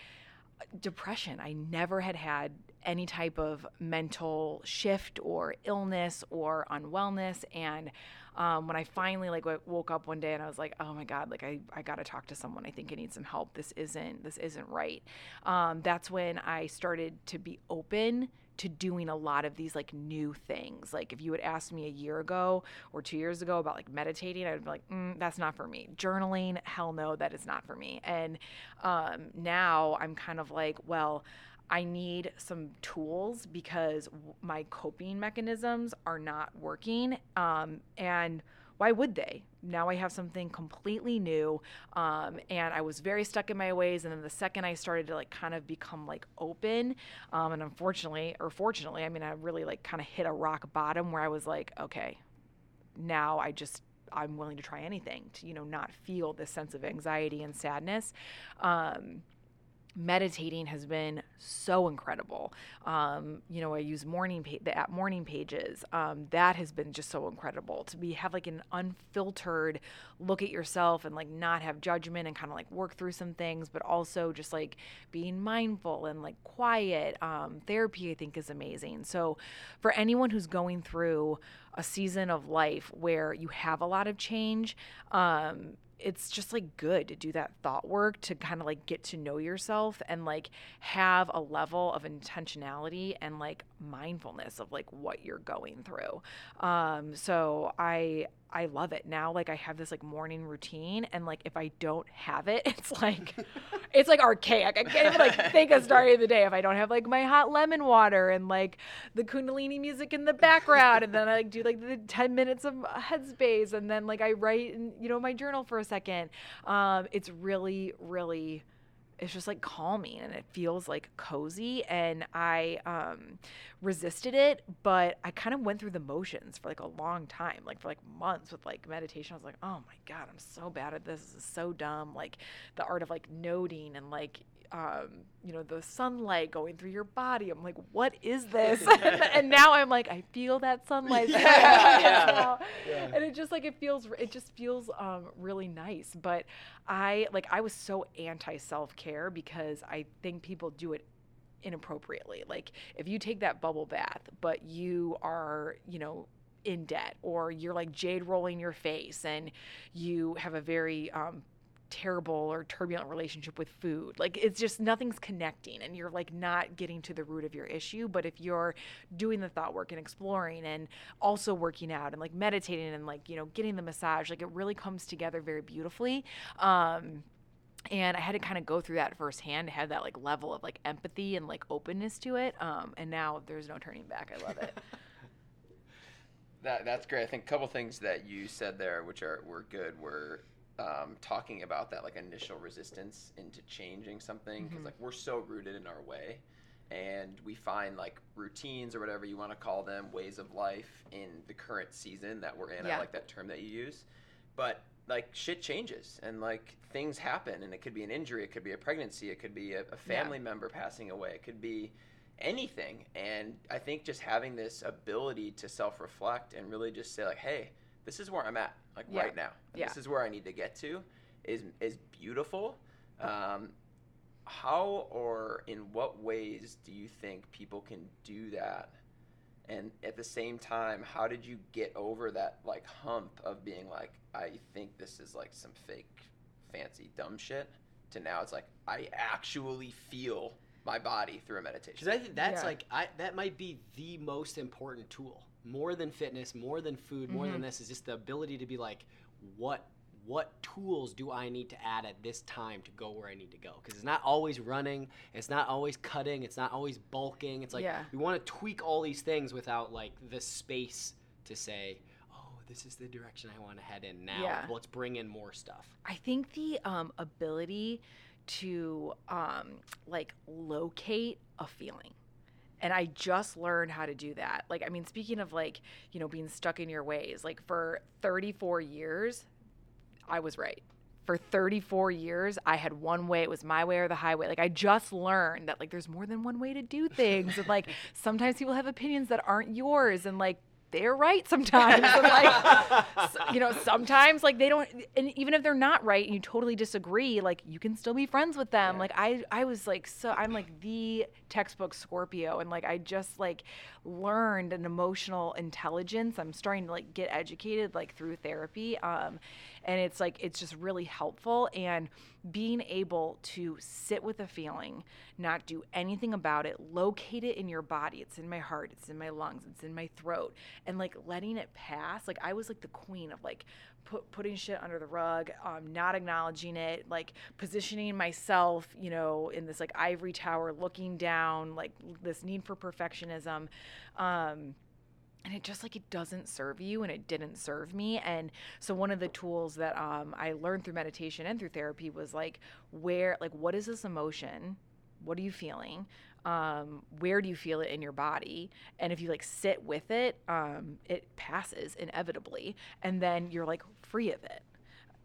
depression. I never had had any type of mental shift or illness or unwellness, and um, when I finally like woke up one day and I was like, oh my god, like I, I got to talk to someone. I think I need some help. This isn't this isn't right. Um, that's when I started to be open to doing a lot of these like new things. Like if you had asked me a year ago or two years ago about like meditating, I'd be like, mm, that's not for me. Journaling, hell no, that is not for me. And um, now I'm kind of like, well. I need some tools because my coping mechanisms are not working. Um, and why would they? Now I have something completely new. Um, and I was very stuck in my ways. And then the second I started to like kind of become like open, um, and unfortunately, or fortunately, I mean, I really like kind of hit a rock bottom where I was like, okay, now I just I'm willing to try anything to you know not feel this sense of anxiety and sadness. Um, meditating has been so incredible. Um, you know, I use morning pa- the app morning pages. Um, that has been just so incredible to be have like an unfiltered look at yourself and like not have judgment and kind of like work through some things, but also just like being mindful and like quiet. Um, therapy, I think, is amazing. So, for anyone who's going through a season of life where you have a lot of change, um, it's just like good to do that thought work to kind of like get to know yourself and like have a level of intentionality and like mindfulness of like what you're going through. Um, so I I love it now. Like I have this like morning routine, and like if I don't have it, it's like it's like archaic. I can't even like think of starting the day if I don't have like my hot lemon water and like the Kundalini music in the background, and then I like do like the ten minutes of headspace, and then like I write in you know my journal for a second. Um, it's really really it's just like calming and it feels like cozy and i um, resisted it but i kind of went through the motions for like a long time like for like months with like meditation. I was like oh my god i'm so bad at this. This is so dumb. Like the art of like noting and like um, you know the sunlight going through your body. I'm like what is this? And now i'm like i feel that sunlight Yeah, yeah. and it just like it feels it just feels um, really nice. But i like i was so anti self-care because i think people do it inappropriately. Like if you take that bubble bath but you are you know in debt or you're like jade rolling your face and you have a very um, terrible or turbulent relationship with food. Like it's just nothing's connecting and you're like not getting to the root of your issue. But if you're doing the thought work and exploring and also working out and like meditating and like, you know, getting the massage, like it really comes together very beautifully. Um, and I had to kind of go through that firsthand to have that like level of like empathy and like openness to it. Um, and now there's no turning back. I love it. That that's great. I think a couple things that you said there, which are were good, were um, talking about that like initial resistance into changing something because Mhm. like we're so rooted in our way, and we find like routines or whatever you want to call them, ways of life in the current season that we're in. I like that term that you use, but like shit changes and like things happen, and it could be an injury, it could be a pregnancy, it could be a, a family member passing away, it could be anything. And I think just having this ability to self reflect and really just say, like, hey, this is where I'm at, like Yeah. right now. Yeah. This is where I need to get to is, is beautiful. Um, how or in what ways do you think people can do that? And at the same time, how did you get over that like hump of being like, I think this is like some fake, fancy, dumb shit, to now it's like I actually feel my body through a meditation. Because I think that's Yeah. like I that might be the most important tool, more than fitness, more than food, more Mm-hmm. than this is just the ability to be like, what what tools do I need to add at this time to go where I need to go? Because it's not always running, it's not always cutting, it's not always bulking. It's like Yeah. we want to tweak all these things without like the space to say, oh, this is the direction I want to head in now. Yeah. Let's bring in more stuff. I think the um, ability to um, like locate a feeling. And I just learned how to do that. Like, I mean, speaking of like, you know, being stuck in your ways, like for 34 years, I was right. For 34 years, I had one way. It was my way or the highway. Like, I just learned that, like, there's more than one way to do things. And, like, sometimes people have opinions that aren't yours. And, like, they're right sometimes. and, like, you know, sometimes, like, they don't, and even if they're not right and you totally disagree, like, you can still be friends with them. Like, I, I was like, so, I'm like the textbook Scorpio. And, like, I just, like, learned an emotional intelligence. I'm starting to, like, get educated, like, through therapy. Um, and it's like it's just really helpful and being able to sit with a feeling not do anything about it locate it in your body. It's in my heart it's in my lungs it's in my throat and like letting it pass. Like i was like the queen of like put, putting shit under the rug um, not acknowledging it like positioning myself you know in this like ivory tower looking down like this need for perfectionism um, and it just like it doesn't serve you and it didn't serve me and so one of the tools that um, i learned through meditation and through therapy was like where like what is this emotion? What are you feeling? Um, where do you feel it in your body? And if you like sit with it um, it passes inevitably and then you're like free of it.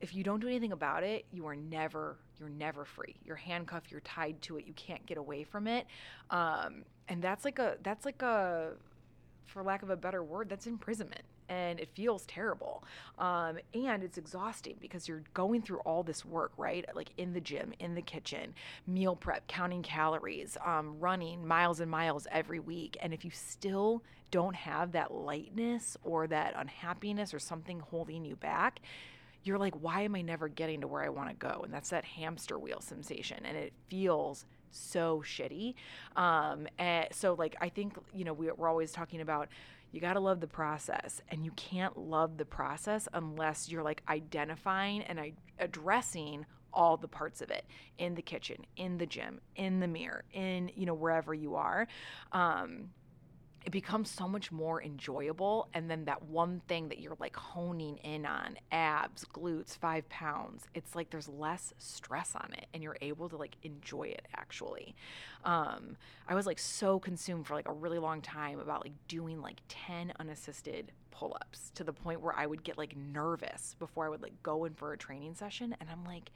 If you don't do anything about it you are never you're never free. You're handcuffed you're tied to it you can't get away from it. Um, and that's like a that's like a for lack of a better word, that's imprisonment. And it feels terrible. Um, and it's exhausting because you're going through all this work, right? Like in the gym, in the kitchen, meal prep, counting calories, um, running miles and miles every week. And if you still don't have that lightness or that unhappiness or something holding you back, you're like, why am I never getting to where I want to go? And that's that hamster wheel sensation. And it feels so shitty. Um, and so, like, I think, you know, we, we're always talking about you got to love the process. And you can't love the process unless you're like identifying and I- addressing all the parts of it in the kitchen, in the gym, in the mirror, in, you know, wherever you are. Um, it becomes so much more enjoyable. And then that one thing that you're like honing in on abs, glutes, five pounds it's like there's less stress on it and you're able to like enjoy it actually. Um, I was like so consumed for like a really long time about like doing like 10 unassisted pull ups to the point where I would get like nervous before I would like go in for a training session. And I'm like,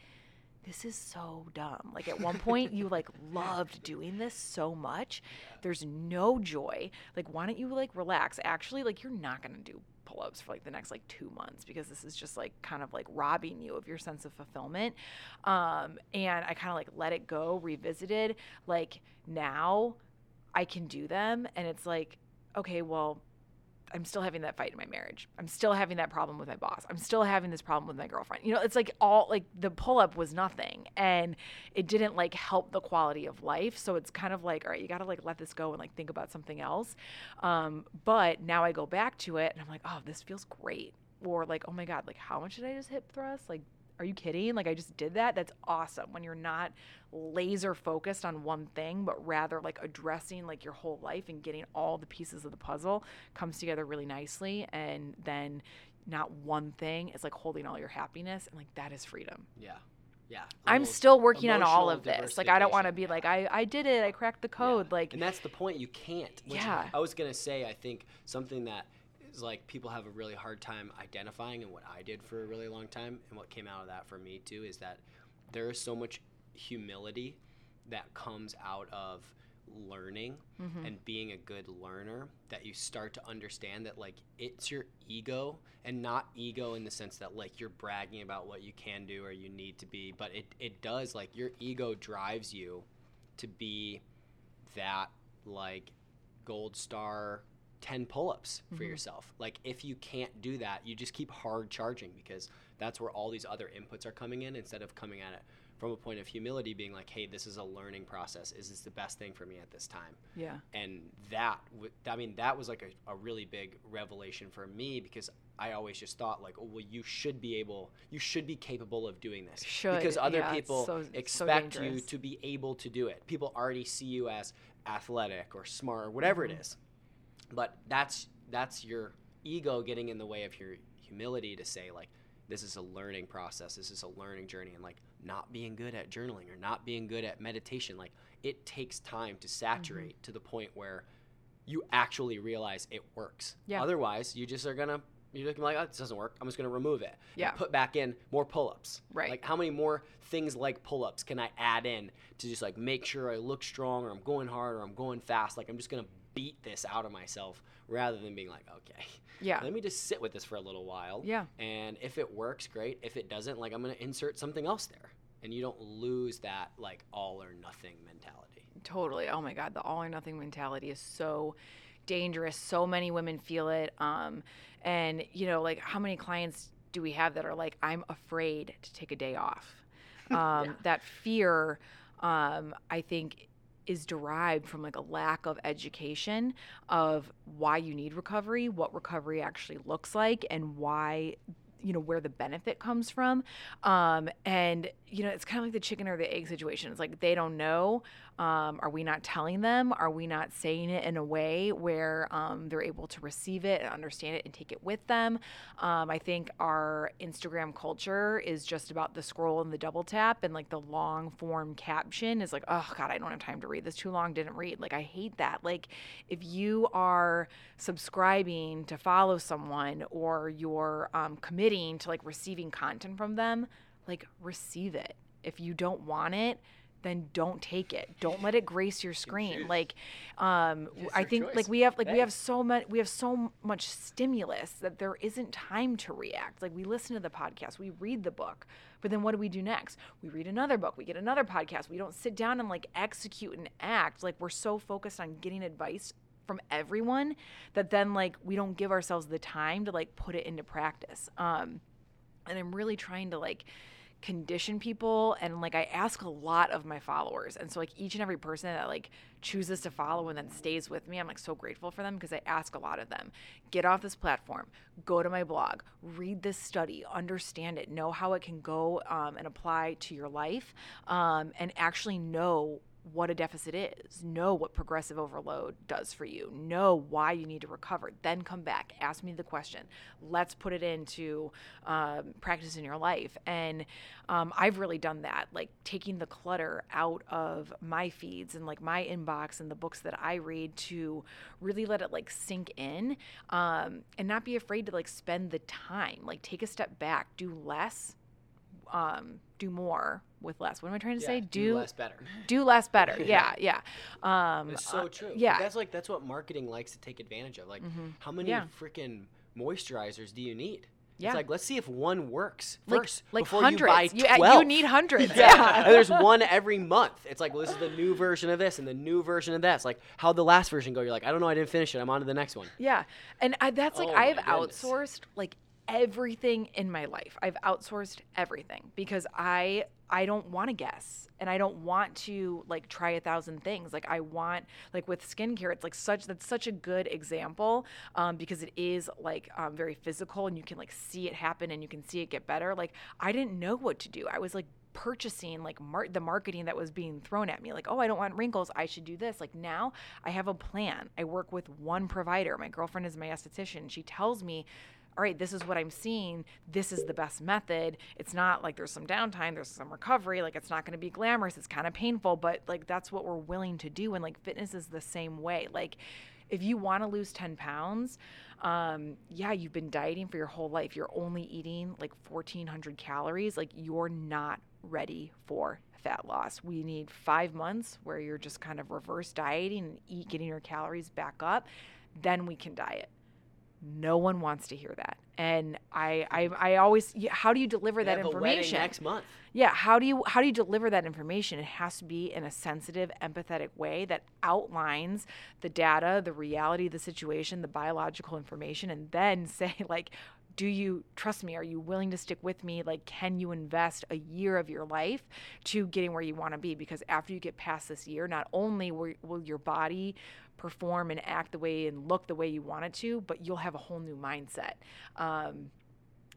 this is so dumb. Like at one point you like loved doing this so much. There's no joy. Like why don't you like relax? Actually, like you're not going to do pull-ups for like the next like 2 months because this is just like kind of like robbing you of your sense of fulfillment. Um and I kind of like let it go, revisited. Like now I can do them and it's like okay, well I'm still having that fight in my marriage. I'm still having that problem with my boss. I'm still having this problem with my girlfriend. You know, it's like all like the pull up was nothing and it didn't like help the quality of life. So it's kind of like, all right, you got to like let this go and like think about something else. Um, but now I go back to it and I'm like, oh, this feels great. Or like, oh my God, like how much did I just hip thrust? Like, are you kidding? Like I just did that. That's awesome when you're not laser focused on one thing, but rather like addressing like your whole life and getting all the pieces of the puzzle comes together really nicely. And then not one thing is like holding all your happiness. And like that is freedom. Yeah. Yeah. I'm still working on all of this. Like I don't want to be diversification. like I, I did it. I cracked the code. Yeah. Like and that's the point. You can't. Yeah. I was gonna say. I think something that is like people have a really hard time identifying, and what I did for a really long time, and what came out of that for me too, is that there is so much humility that comes out of learning Mm-hmm. and being a good learner that you start to understand that like it's your ego and not ego in the sense that like you're bragging about what you can do or you need to be but it, it does like your ego drives you to be that like gold star 10 pull-ups for yourself. Like if you can't do that you just keep hard charging because that's where all these other inputs are coming in instead of coming at it from a point of humility being like hey this is a learning process. Is this the best thing for me at this time? Yeah. and that w- i mean that was like a, a really big revelation for me because i always just thought like oh well you should be able you should be capable of doing this. Should, because other yeah, people so- so expect you to be able to do it. People already see you as athletic or smart or whatever Mm-hmm. it is but that's that's your ego getting in the way of your humility to say like this is a learning process this is a learning journey and like not being good at journaling or not being good at meditation like it takes time to saturate Mm-hmm. to the point where you actually realize it works Yeah. otherwise you just are gonna you're looking like oh, this doesn't work i'm just gonna remove it Yeah. put back in more pull-ups Right. like how many more things like pull-ups can i add in to just like make sure i look strong or i'm going hard or i'm going fast like i'm just gonna beat this out of myself rather than being like okay Yeah. let me just sit with this for a little while Yeah. and if it works great if it doesn't like i'm gonna insert something else there and you don't lose that like all or nothing mentality Totally. Oh my God, the all or nothing mentality is so dangerous. So many women feel it. Um, and you know, like how many clients do we have that are like, I'm afraid to take a day off? Um, That fear, um, I think, is derived from like a lack of education of why you need recovery, what recovery actually looks like, and why you know where the benefit comes from. Um, and you know it's kind of like the chicken or the egg situation. It's like they don't know um, are we not telling them? Are we not saying it in a way where um, they're able to receive it and understand it and take it with them? Um, i think our instagram culture is just about the scroll and the double tap and like the long form caption is like oh god i don't have time to read this too long didn't read. Like i hate that. Like if you are subscribing to follow someone or you're um, committing to like receiving content from them like receive it. If you don't want it then don't take it. Don't let it grace your screen. Like um i think choice. like we have like we have so much we have so much stimulus that there isn't time to react. Like we listen to the podcast we read the book but then what do we do next? We read another book we get another podcast. We don't sit down and like execute and act. Like we're so focused on getting advice from everyone that then like we don't give ourselves the time to like put it into practice. Um and i'm really trying to like condition people and like i ask a lot of my followers and so like each and every person that like chooses to follow and then stays with me i'm like so grateful for them because i ask a lot of them. Get off this platform. Go to my blog. Read this study. Understand it. Know how it can go um, and apply to your life um, and actually know what a deficit is, know what progressive overload does for you, know why you need to recover, then come back, ask me the question. Let's put it into um, practice in your life. And um, I've really done that, like taking the clutter out of my feeds and like my inbox and the books that I read to really let it like sink in um, and not be afraid to like spend the time, like take a step back, do less. Um, do more with less. What am I trying to say? do less better do less better. Yeah, yeah. Um, It's so uh, true. Yeah, Mm-hmm. That's like that's what marketing likes to take advantage of. Like, how many Yeah. freaking moisturizers do you need? Yeah. It's like let's see if one works like, first like before hundreds. you buy uh, twelve. you need hundreds. yeah. and there's one every month. It's like well, this is the new version of this and the new version of this. Like how'd the last version go? You're like I don't know. I didn't finish it. I'm on to the next one. Yeah. And I, that's like Oh I've outsourced like everything in my life. I've outsourced everything because I I don't want to guess and I don't want to like try a thousand things. Like I want like with skincare, it's like such that's such a good example um, because it is like um, very physical and you can like see it happen and you can see it get better. Like I didn't know what to do. I was like purchasing like mar- the marketing that was being thrown at me like oh i don't want wrinkles i should do this like now i have a plan i work with one provider my girlfriend is my esthetician she tells me all right this is what i'm seeing this is the best method it's not like there's some downtime there's some recovery like it's not going to be glamorous it's kind of painful but like that's what we're willing to do and like fitness is the same way like if you want to lose 10 pounds um, yeah you've been dieting for your whole life you're only eating like 1400 calories like you're not ready for fat loss. We need five months where you're just kind of reverse dieting and eat, getting your calories back up. Then we can diet. No one wants to hear that. And I, I, I always, how do you deliver that have a wedding information? next month. Yeah, how do you how do you deliver that information? It has to be in a sensitive, empathetic way that outlines the data, the reality of the situation, the biological information, and then say like, do you trust me? Are you willing to stick with me? Like, can you invest a year of your life to getting where you want to be? Because after you get past this year, not only will, your body perform and act the way and look the way you want it to, but you'll have a whole new mindset. Um,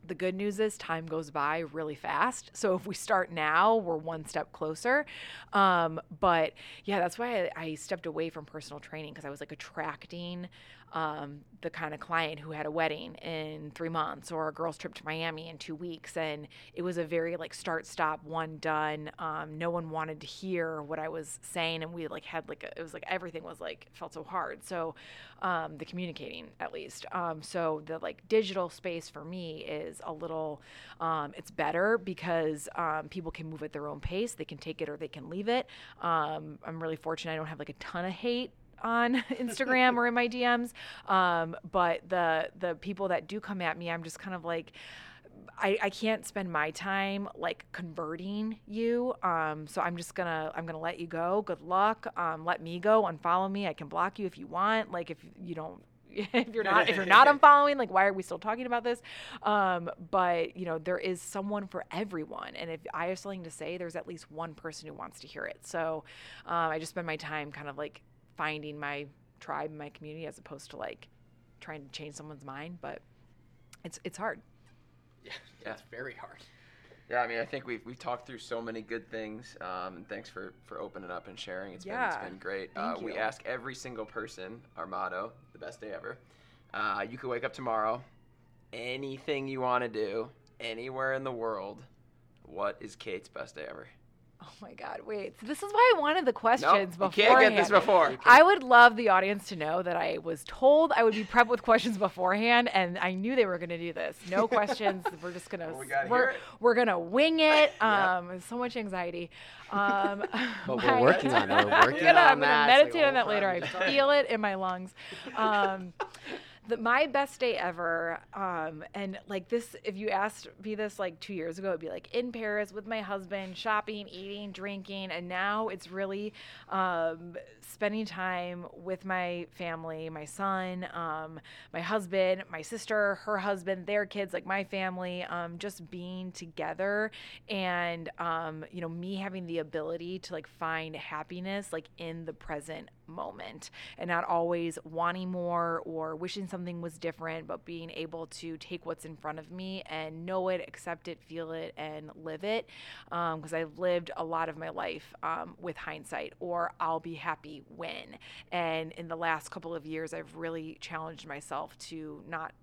the good news is time goes by really fast. So if we start now, we're one step closer. Um, but yeah, that's why I, I stepped away from personal training because I was like attracting um, the kind of client who had a wedding in three months or a girl's trip to Miami in two weeks. And it was a very like start, stop, one done. Um, no one wanted to hear what I was saying. And we like had like, a, it was like everything was like, felt so hard. So um, the communicating at least. Um, so the like digital space for me is a little, um, it's better because um, people can move at their own pace. They can take it or they can leave it. I'm really fortunate. I don't have like a ton of hate on Instagram or in my DMs. Um, but the the people that do come at me, I'm just kind of like. I, I can't spend my time like converting you. Um, so I'm just gonna I'm gonna let you go. Good luck. Um, let me go. Unfollow me. I can block you if you want. Like if you don't if you're not if you're not unfollowing like why are we still talking about this um, but you know there is someone for everyone and if i have something to say there's at least one person who wants to hear it so um, i just spend my time kind of like finding my tribe my community as opposed to like trying to change someone's mind but it's it's hard Yeah, Yeah. it's very hard. Yeah, I mean, I think we've, we've talked through so many good things. Um, and thanks for, for opening up and sharing. It's been it's been great. uh, thank we ask every single person our motto, the best day ever. Uh, you could wake up tomorrow, anything you want to do, anywhere in the world. What is Kate's best day ever? Oh my god wait so this is why i wanted the questions you before can't get this before. I would love the audience to know that I was told I would be prepped with questions beforehand, and I knew they were going to do this. No questions. we're just gonna Well, we gotta we're, we're gonna wing it. Yep. Um, so much anxiety. Um, But we're my- working on it. We're I'm working gonna, on I'm gonna that. It's like meditate a on that whole later. I feel it in my lungs. Um, the, my best day ever, um, and like this, if you asked me this like two years ago, it'd be like in Paris with my husband, shopping, eating, drinking, and now it's really um, spending time with my family, my son, um, my husband, my sister, her husband, their kids, like my family, um, just being together, and um, you know, me having the ability to like find happiness like in the present moment and not always wanting more or wishing something was different, but being able to take what's in front of me and know it, accept it, feel it, and live it. Because I've lived a lot of my life um, with hindsight, or I'll be happy when. And in the last couple of years, I've really challenged myself to not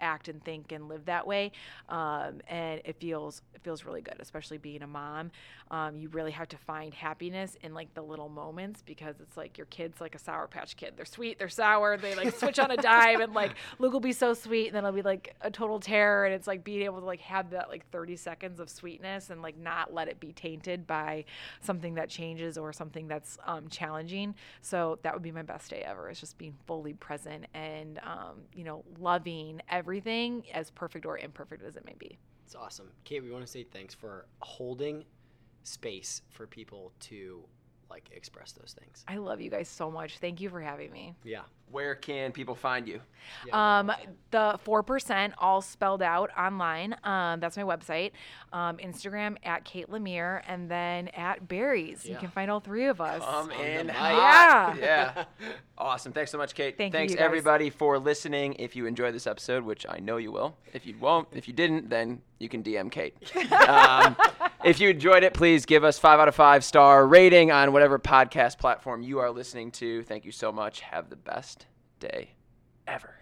act and think and live that way um, and it feels it feels really good especially being a mom. Um, you really have to find happiness in like the little moments because it's like your kid's like a sour patch kid. They're sweet they're sour they like switch on a dime and like luke will be so sweet and then it'll be like a total terror and it's like being able to like have that like 30 seconds of sweetness and like not let it be tainted by something that changes or something that's um, challenging. So that would be my best day ever is just being fully present and um, you know loving everything as perfect or imperfect as it may be It's awesome. Kate, we want to say thanks for holding space for people to like express those things. i love you guys so much thank you for having me Yeah. Where can people find you? yeah Um, the four percent all spelled out online. Um, that's my website. Um, Instagram at Kate Lemire, and then at Barry's. You can find all three of us. Come On in mic. hot. Yeah. Yeah. Awesome. Thanks so much, Kate. Thank you, Thanks you guys. everybody for listening. If you enjoyed this episode, which I know you will. If you won't, if you didn't, then you can DM Kate. if you enjoyed it, please give us five out of five star rating on whatever podcast platform you are listening to. Thank you so much. Have the best day ever.